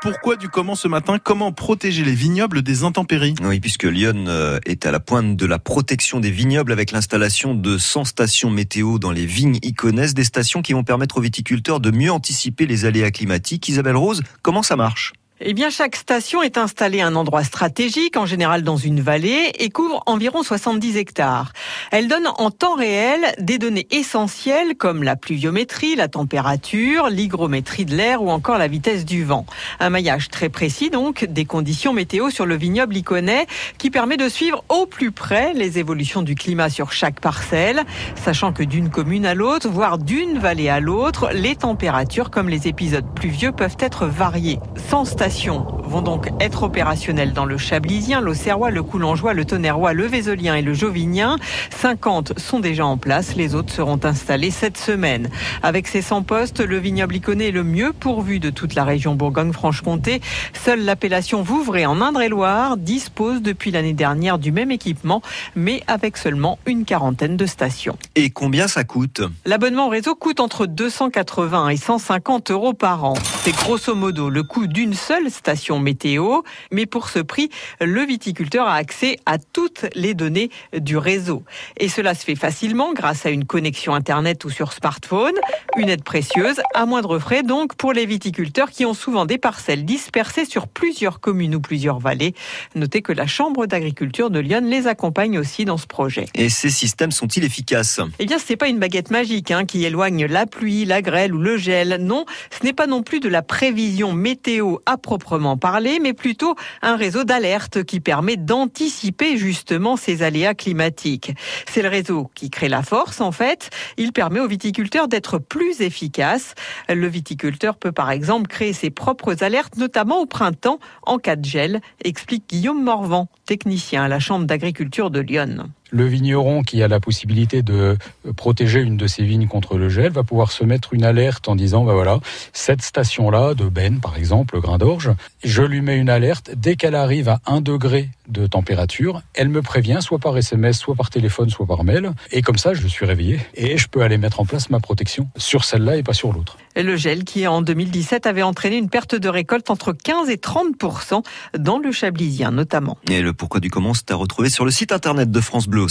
pourquoi du comment ce matin Comment protéger les vignobles des intempéries? Oui, puisque Lyon euh, est à la pointe de la protection des vignobles avec l'installation de 100 stations météo dans les vignes iconaises, des stations qui vont permettre aux viticulteurs de mieux anticiper les aléas climatiques. Isabelle Rose, comment ça marche? Eh bien, chaque station est installée à un endroit stratégique, en général dans une vallée, et couvre environ 70 hectares. Elle donne en temps réel des données essentielles comme la pluviométrie, la température, l'hygrométrie de l'air ou encore la vitesse du vent. Un maillage très précis donc des conditions météo sur le vignoble iconais qui permet de suivre au plus près les évolutions du climat sur chaque parcelle, sachant que d'une commune à l'autre, voire d'une vallée à l'autre, les températures comme les épisodes pluvieux peuvent être variées. Sans station population vont donc être opérationnelles dans le Chablisien, l'Auxerrois, le Coulangeois, le Tonnerrois, le Vézolien et le Jovinien. 50 sont déjà en place, les autres seront installés cette semaine. Avec ces 100 postes, le vignoble iconé est le mieux pourvu de toute la région Bourgogne-Franche-Comté. Seule l'appellation Vouvray en Indre-et-Loire dispose depuis l'année dernière du même équipement, mais avec seulement une quarantaine de stations. Et combien ça coûte? L'abonnement au réseau coûte entre 280 et 150 euros par an. C'est grosso modo le coût d'une seule station météo, mais pour ce prix, le viticulteur a accès à toutes les données du réseau. Et cela se fait facilement grâce à une connexion Internet ou sur smartphone, une aide précieuse, à moindre frais donc pour les viticulteurs qui ont souvent des parcelles dispersées sur plusieurs communes ou plusieurs vallées. Notez que la Chambre d'agriculture de Lyon les accompagne aussi dans ce projet. Et ces systèmes sont-ils efficaces? Eh bien, ce n'est pas une baguette magique hein, qui éloigne la pluie, la grêle ou le gel. Non, ce n'est pas non plus de la prévision météo à proprement parler, mais plutôt un réseau d'alerte qui permet d'anticiper justement ces aléas climatiques. C'est le réseau qui crée la force en fait. Il permet aux viticulteurs d'être plus efficaces. Le viticulteur peut par exemple créer ses propres alertes, notamment au printemps en cas de gel, explique Guillaume Morvan, technicien à la Chambre d'agriculture de Lyon le vigneron qui a la possibilité de protéger une de ses vignes contre le gel va pouvoir se mettre une alerte en disant bah voilà cette station là de Ben par exemple le grain d'orge je lui mets une alerte dès qu'elle arrive à 1 degré de température elle me prévient soit par SMS soit par téléphone soit par mail et comme ça je suis réveillé et je peux aller mettre en place ma protection sur celle-là et pas sur l'autre. Le gel qui en 2017 avait entraîné une perte de récolte entre 15 et 30% dans le Chablisien notamment. Et le pourquoi du comment c'est à retrouver sur le site internet de France Bleu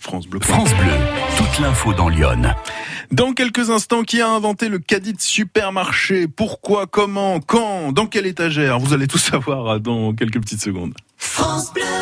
France Bleu. France Bleu. Toute l'info dans Lyon. Dans quelques instants, qui a inventé le caddie de supermarché? Pourquoi? Comment? Quand? Dans quelle étagère? Vous allez tout savoir dans quelques petites secondes. France Bleu